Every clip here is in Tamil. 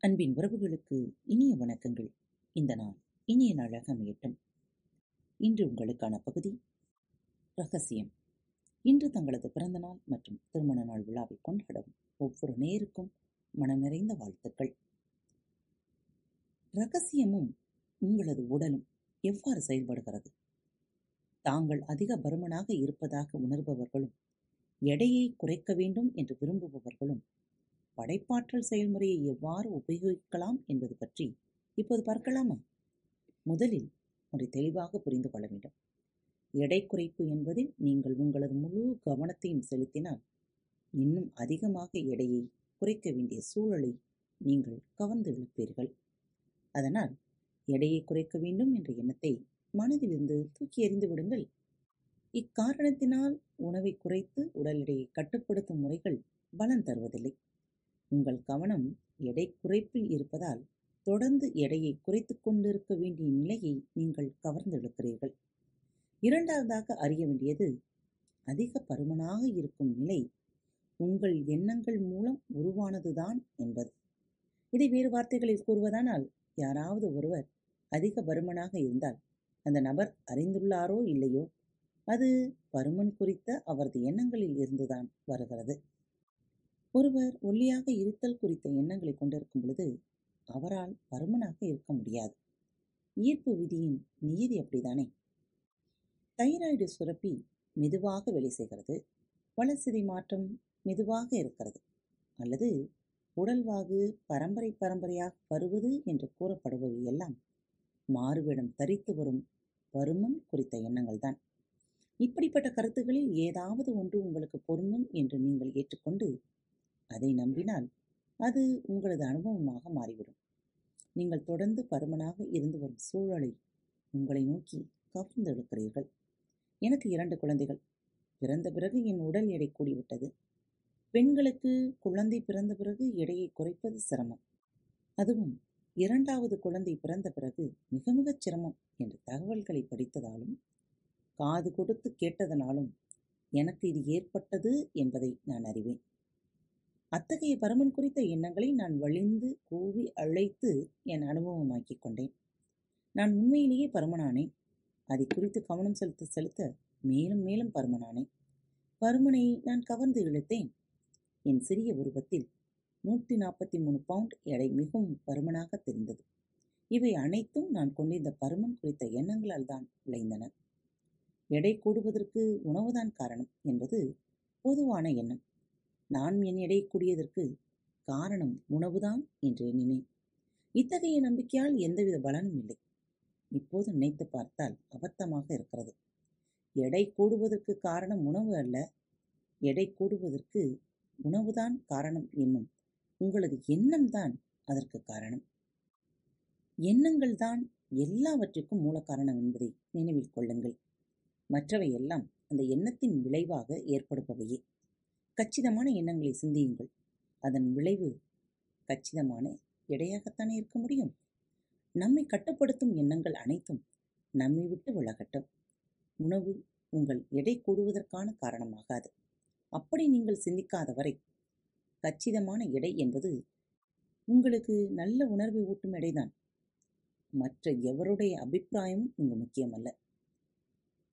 அன்பின் உறவுகளுக்கு இனிய வணக்கங்கள். இந்த நாள் இனிய நாளாக அமையட்டும். இன்று உங்களுக்கான பகுதி ரகசியம். இன்று தங்களது பிறந்த நாள் மற்றும் திருமண நாள் விழாவை கொண்டாடும் ஒவ்வொரு நேருக்கும் மனம் நிறைந்த வாழ்த்துக்கள். ரகசியமும் உங்களது உடலும் எவ்வாறு செயல்படுகிறது? தாங்கள் அதிக பருமனாக இருப்பதாக உணர்பவர்களும் எடையை குறைக்க வேண்டும் என்று விரும்புபவர்களும் படைப்பாற்றல் செயல்முறையை எவ்வாறு உபயோகிக்கலாம் என்பது பற்றி இப்போது பார்க்கலாமா? முதலில் ஒன்றை தெளிவாக புரிந்து கொள்ள வேண்டும். எடை குறைப்பு என்பதில் நீங்கள் உங்களது முழு கவனத்தையும் செலுத்தினால் இன்னும் அதிகமாக எடையை குறைக்க வேண்டிய சூழலை நீங்கள் கவர்ந்து இழுப்பீர்கள். அதனால் எடையை குறைக்க வேண்டும் என்ற எண்ணத்தை மனதிலிருந்து தூக்கி எறிந்து விடுங்கள். இக்காரணத்தினால் உணவை குறைத்து உடல் எடையை கட்டுப்படுத்தும் முறைகள் பலன் தருவதில்லை. உங்கள் கவனம் எடை குறைப்பில் இருப்பதால் தொடர்ந்து எடையை குறைத்து கொண்டிருக்க வேண்டிய நிலையை நீங்கள் கவர்ந்தெடுக்கிறீர்கள். இரண்டாவதாக அறிய வேண்டியது அதிக பருமனாக இருக்கும் நிலை உங்கள் எண்ணங்கள் மூலம் உருவானதுதான் என்பது. இதை வேறு வார்த்தைகளில் கூறுவதானால் யாராவது ஒருவர் அதிக பருமனாக இருந்தால் அந்த நபர் அறிந்துள்ளாரோ இல்லையோ அது பருமன் குறித்த அவரது எண்ணங்களில் இருந்துதான் வருகிறது. ஒருவர் ஒல்லியாக இருத்தல் குறித்த எண்ணங்களை கொண்டிருக்கும் பொழுது அவரால் பருமனாக இருக்க முடியாது. ஈர்ப்பு விதியின் நியதி அப்படிதானே தைராய்டு சுரப்பி மெதுவாக வேலை செய்கிறது. வளர்சிதை மாற்றம் மெதுவாக இருக்கிறது. அல்லது உடல்வாகு பரம்பரை பரம்பரையாக வருவது என்று கூறப்படுபவை எல்லாம் மாறுவிடம் தரித்து வரும் பருமன் குறித்த எண்ணங்கள்தான். இப்படிப்பட்ட கருத்துக்களில் ஏதாவது ஒன்று உங்களுக்கு பொருந்தும் என்று நீங்கள் ஏற்றுக்கொண்டு அதை நம்பினால் அது உங்களது அனுபவமாக மாறிவிடும். நீங்கள் தொடர்ந்து பருமனாக இருந்து வரும் சூழலில் உங்களை நோக்கி கவர்ந்தெடுக்கிறீர்கள் எனக்கு இரண்டு குழந்தைகள். பிறந்த பிறகு என் உடல் எடை கூடிவிட்டது. பெண்களுக்கு குழந்தை பிறந்த பிறகு எடையை குறைப்பது சிரமம். அதுவும் இரண்டாவது குழந்தை பிறந்த பிறகு மிக மிகச் சிரமம் என்ற தகவல்களை படித்ததாலும் காது கொடுத்து கேட்டதனாலும் எனக்கு இது ஏற்பட்டது என்பதை நான் அறிவேன். அத்தகைய பருமன் குறித்த எண்ணங்களை நான் வழிந்து கூவி அழைத்து என் அனுபவமாக்கிக் கொண்டேன். நான் உண்மையிலேயே பருமனானேன் அதை குறித்து கவனம் செலுத்த செலுத்த மேலும் மேலும் பருமனானேன் பருமனை நான் கவர்ந்து இழுத்தேன். என் சிறிய உருவத்தில் நூற்றி நாற்பத்தி மூணு பவுண்ட் எடை மிகவும் பருமனாக தெரிந்தது. இவை அனைத்தும் நான் கொண்டிருந்த பருமன் குறித்த எண்ணங்களால் தான் விளைந்தன. எடை கூடுவதற்கு உணவுதான் காரணம் என்பது பொதுவான எண்ணம். நான் என் எடை கூடியதற்கு காரணம் உணவுதான் என்று எண்ணினேன். இத்தகைய நம்பிக்கையால் எந்தவித பலனும் இல்லை. இப்போது நினைத்து பார்த்தால் அபத்தமாக இருக்கிறது. எடை கூடுவதற்கு காரணம் உணவு அல்ல. எடை கூடுவதற்கு உணவுதான் காரணம் என்னும் உங்களது எண்ணம் தான் அதற்கு காரணம். எண்ணங்கள் தான் எல்லாவற்றிற்கும் மூல காரணம் என்பதை நினைவில் கொள்ளுங்கள். மற்றவை எல்லாம் அந்த எண்ணத்தின் விளைவாக ஏற்படுபவையே. கச்சிதமான எண்ணங்களை சிந்தியுங்கள். அதன் விளைவு கச்சிதமான எடையாகத்தானே இருக்க முடியும்? நம்மை கட்டுப்படுத்தும் எண்ணங்கள் அனைத்தும் நம்மை விட்டு விலகட்டும். உணவு உங்கள் எடை கூடுவதற்கான காரணமாகாது. அப்படி நீங்கள் சிந்திக்காத வரை கச்சிதமான எடை என்பது உங்களுக்கு நல்ல உணர்வை ஊட்டும் எடைதான். மற்ற எவருடைய அபிப்பிராயமும் இங்கு முக்கியமல்ல.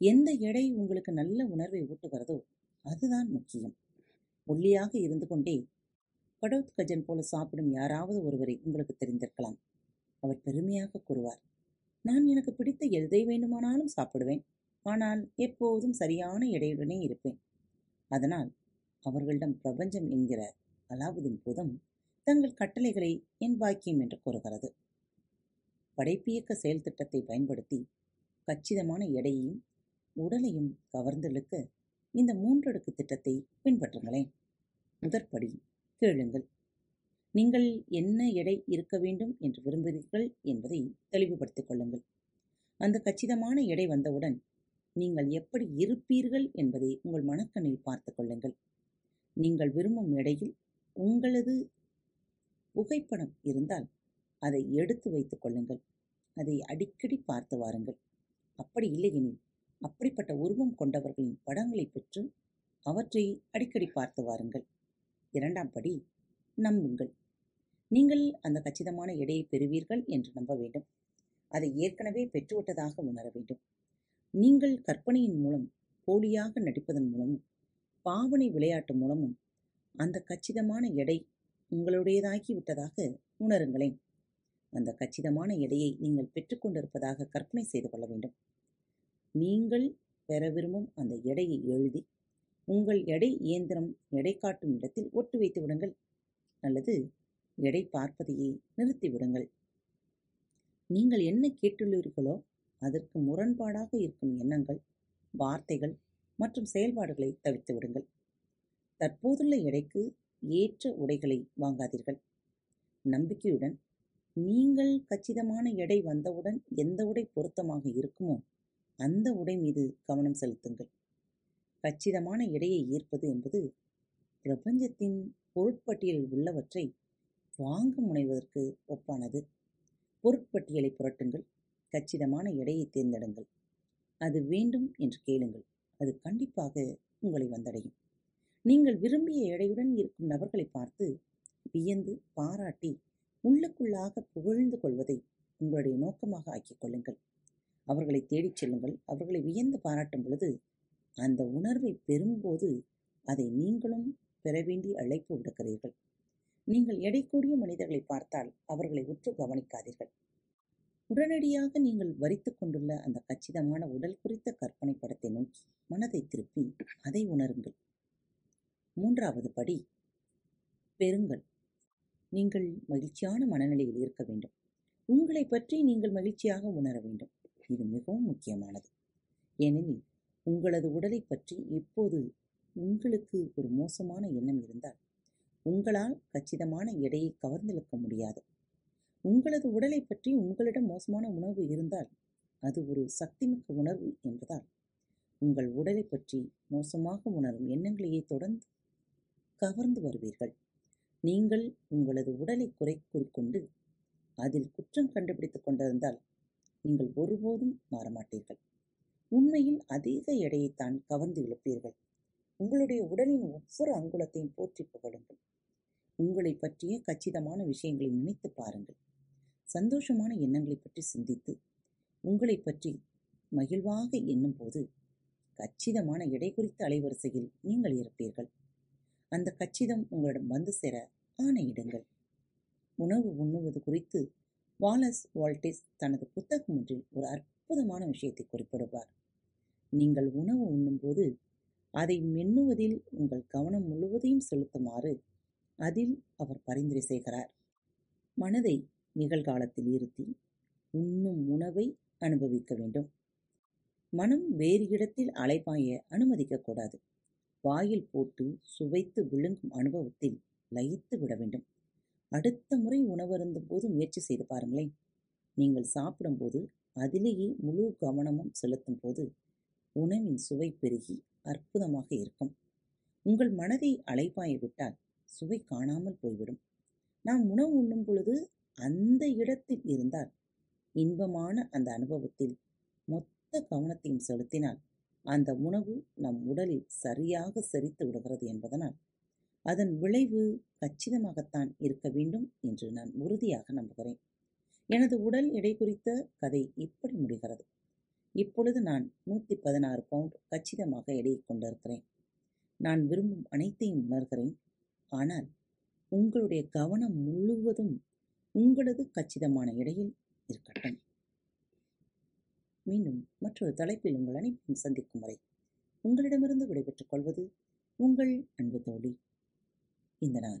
எந்த எடை உங்களுக்கு நல்ல உணர்வை ஊட்டுகிறதோ அதுதான் முக்கியம். ஒல்லியாக இருந்து கொண்டே கடவுத் கஜன் போல சாப்பிடும் யாராவது ஒருவரை உங்களுக்கு தெரிந்திருக்கலாம். அவர் பெருமையாக கூறுவார் நான் எனக்கு பிடித்த எதை வேண்டுமானாலும் சாப்பிடுவேன். ஆனால் எப்போதும் சரியான எடையுடனே இருப்பேன். அதனால் அவர்களிடம் பிரபஞ்சம் என்கிற அலாவுதீன் பூதம் தங்கள் கட்டளைகளை என் பாக்கியம் என்று கூறுகிறது. படைப்பியக்க செயல் திட்டத்தை பயன்படுத்தி கச்சிதமான எடையையும் உடலையும் கவர்ந்தெழுக்க இந்த மூன்றடுக்கு திட்டத்தை பின்பற்றுங்களேன். முதற்படி கேளுங்கள். நீங்கள் என்ன எடை இருக்க வேண்டும் என்று விரும்புகிறீர்கள் என்பதை தெளிவுபடுத்திக் கொள்ளுங்கள். அந்த கச்சிதமான எடை வந்தவுடன் நீங்கள் எப்படி இருப்பீர்கள் என்பதை உங்கள் மனக்கண்ணில் பார்த்து கொள்ளுங்கள். நீங்கள் விரும்பும் எடையில் உங்களது புகைப்படம் இருந்தால் அதை எடுத்து வைத்துக் கொள்ளுங்கள். அதை அடிக்கடி பார்த்து வாருங்கள். அப்படி இல்லையெனில் அப்படிப்பட்ட உருவம் கொண்டவர்களின் படங்களை பெற்று அவற்றை அடிக்கடி பார்த்து வாருங்கள். இரண்டாம் படி நம்புங்கள். நீங்கள் அந்த கச்சிதமான எடையை பெறுவீர்கள் என்று நம்ப வேண்டும். அதை ஏற்கனவே பெற்றுவிட்டதாக உணர வேண்டும். நீங்கள் கற்பனையின் மூலம் போலியாக நடிப்பதன் மூலமும் பாவனை விளையாட்டு மூலமும் அந்த கச்சிதமான எடை உங்களுடையதாகி விட்டதாக உணருங்களேன். அந்த கச்சிதமான எடையை நீங்கள் பெற்றுக்கொண்டிருப்பதாக கற்பனை செய்து கொள்ள வேண்டும். நீங்கள் பெற விரும்பும் அந்த எடையை எழுதி உங்கள் எடை இயந்திரம் எடை காட்டும் இடத்தில் ஒட்டு வைத்து விடுங்கள். அல்லது எடை பார்ப்பதையே நிறுத்திவிடுங்கள் நீங்கள் என்ன கேட்டுள்ளீர்களோ அதற்கு முரண்பாடாக இருக்கும் எண்ணங்கள் வார்த்தைகள் மற்றும் செயல்பாடுகளை தவிர்த்து விடுங்கள். தற்போதுள்ள எடைக்கு ஏற்ற உடைகளை வாங்காதீர்கள். நம்பிக்கையுடன் நீங்கள் கச்சிதமான எடை வந்தவுடன் எந்த உடை பொருத்தமாக இருக்குமோ அந்த உடை மீது கவனம் செலுத்துங்கள். கச்சிதமான எடையை ஈர்ப்பது என்பது பிரபஞ்சத்தின் பொருட்பட்டியலில் உள்ளவற்றை வாங்க முனைவதற்கு ஒப்பானது. பொருட்பட்டியலை புரட்டுங்கள். கச்சிதமான எடையை தேர்ந்தெடுங்கள். அது வேண்டும் என்று கேளுங்கள். அது கண்டிப்பாக உங்களை வந்தடையும். நீங்கள் விரும்பிய எடையுடன் இருக்கும் நபர்களை பார்த்து வியந்து பாராட்டி உள்ளுக்குள்ளாக புகழ்ந்து கொள்வதை உங்களுடைய நோக்கமாக ஆக்கிக் கொள்ளுங்கள். அவர்களை தேடிச் செல்லுங்கள். அவர்களை வியந்து பாராட்டும் பொழுது அந்த உணர்வை பெறும்போது அதை நீங்களும் பெற வேண்டிய அழைப்பு விடுக்கிறீர்கள். நீங்கள் எடை கூடிய மனிதர்களை பார்த்தால் அவர்களை உற்று கவனிக்காதீர்கள். உடனடியாக நீங்கள் வரித்துக் கொண்டுள்ள அந்த கச்சிதமான உடல் குறித்த கற்பனை படத்தை நோக்கி மனதை திருப்பி அதை உணருங்கள். மூன்றாவது படி பெறுங்கள். நீங்கள் மகிழ்ச்சியான மனநிலையில் இருக்க வேண்டும். உங்களை பற்றி நீங்கள் மகிழ்ச்சியாக உணர வேண்டும். இது மிகவும் முக்கியமானது. ஏனெனில் உங்களது உடலை பற்றி இப்போது உங்களுக்கு ஒரு மோசமான எண்ணம் இருந்தால் உங்களால் கச்சிதமான எடையை கவர்ந்திழுக்க முடியாது. உங்களது உடலை பற்றி உங்களிடம் மோசமான உணர்வு இருந்தால் அது ஒரு சக்திமிக்க உணர்வு என்பதால் உங்கள் உடலை பற்றி மோசமாக உணரும் எண்ணங்களையே தொடர்ந்து கவர்ந்து வருவீர்கள். நீங்கள் உங்களது உடலை குறை கூறிக்கொண்டு அதில் குற்றம் கண்டுபிடித்துக் கொண்டிருந்தால் நீங்கள் ஒருபோதும் மாறமாட்டீர்கள். உண்மையில் அதிக எடையைத்தான் கவர்ந்து இழுப்பீர்கள். உங்களுடைய உடலின் ஒவ்வொரு அங்குலத்தையும் போற்றி புகழுங்கள். உங்களை பற்றிய கச்சிதமான விஷயங்களை நினைத்து பாருங்கள். சந்தோஷமான எண்ணங்களை பற்றி சிந்தித்து உங்களை பற்றி மகிழ்வாக எண்ணும்போது கச்சிதமான எடை குறித்த அலைவரிசையில் நீங்கள் இருப்பீர்கள். அந்த கச்சிதம் உங்களிடம் வந்து சேர ஆணையிடுங்கள். உணவு உண்ணுவது குறித்து வாலஸ் வால்டிஸ் தனது புத்தகம் ஒன்றில் ஒரு அற்புதமான விஷயத்தை குறிப்பிடுவார். நீங்கள் உணவு உண்ணும்போது அதை மென்னுவதில் உங்கள் கவனம் முழுவதையும் செலுத்துமாறு அதில் அவர் பரிந்துரை செய்கிறார். மனதை நிகழ்காலத்தில் இருத்தி உண்ணும் உணவை அனுபவிக்க வேண்டும். மனம் வேறு இடத்தில் அலைபாய அனுமதிக்கக்கூடாது வாயில் போட்டு சுவைத்து விழுங்கும் அனுபவத்தில் லயித்து விட வேண்டும். அடுத்த முறை உணவருந்தும் போது முயற்சி செய்து பாருங்களேன். நீங்கள் சாப்பிடும்போது அதிலேயே முழு கவனமும் செலுத்தும் போது உணவின் சுவை பெருகி அற்புதமாக இருக்கும். உங்கள் மனதை அலைப்பாய விட்டால் சுவை காணாமல் போய்விடும். நாம் உணவு உண்ணும் பொழுது அந்த இடத்தில் இருந்தால் இன்பமான அந்த அனுபவத்தில் மொத்த கவனத்தையும் செலுத்தினால் அந்த உணவு நம் உடலில் சரியாக செரித்து விடுகிறது என்பதனால் அதன் விளைவு கச்சிதமாகத்தான் இருக்க வேண்டும் என்று நான் உறுதியாக நம்புகிறேன். எனது உடல் எடை குறித்த கதை இப்படி முடிகிறது. இப்பொழுது நான் நூற்றி பதினாறு பவுண்ட் கச்சிதமாக எடையை கொண்டிருக்கிறேன். நான் விரும்பும் அனைத்தையும் உணர்கிறேன். ஆனால் உங்களுடைய கவனம் முழுவதும் உங்களது கச்சிதமான இடையில் இருக்கட்டும். மீண்டும் மற்றொரு தலைப்பில் உங்கள் அனைவரும் சந்திக்கும் வரை உங்களிடமிருந்து விடைபெற்றுக் கொள்வது உங்கள் அன்பு தோழி. இந்த நாள்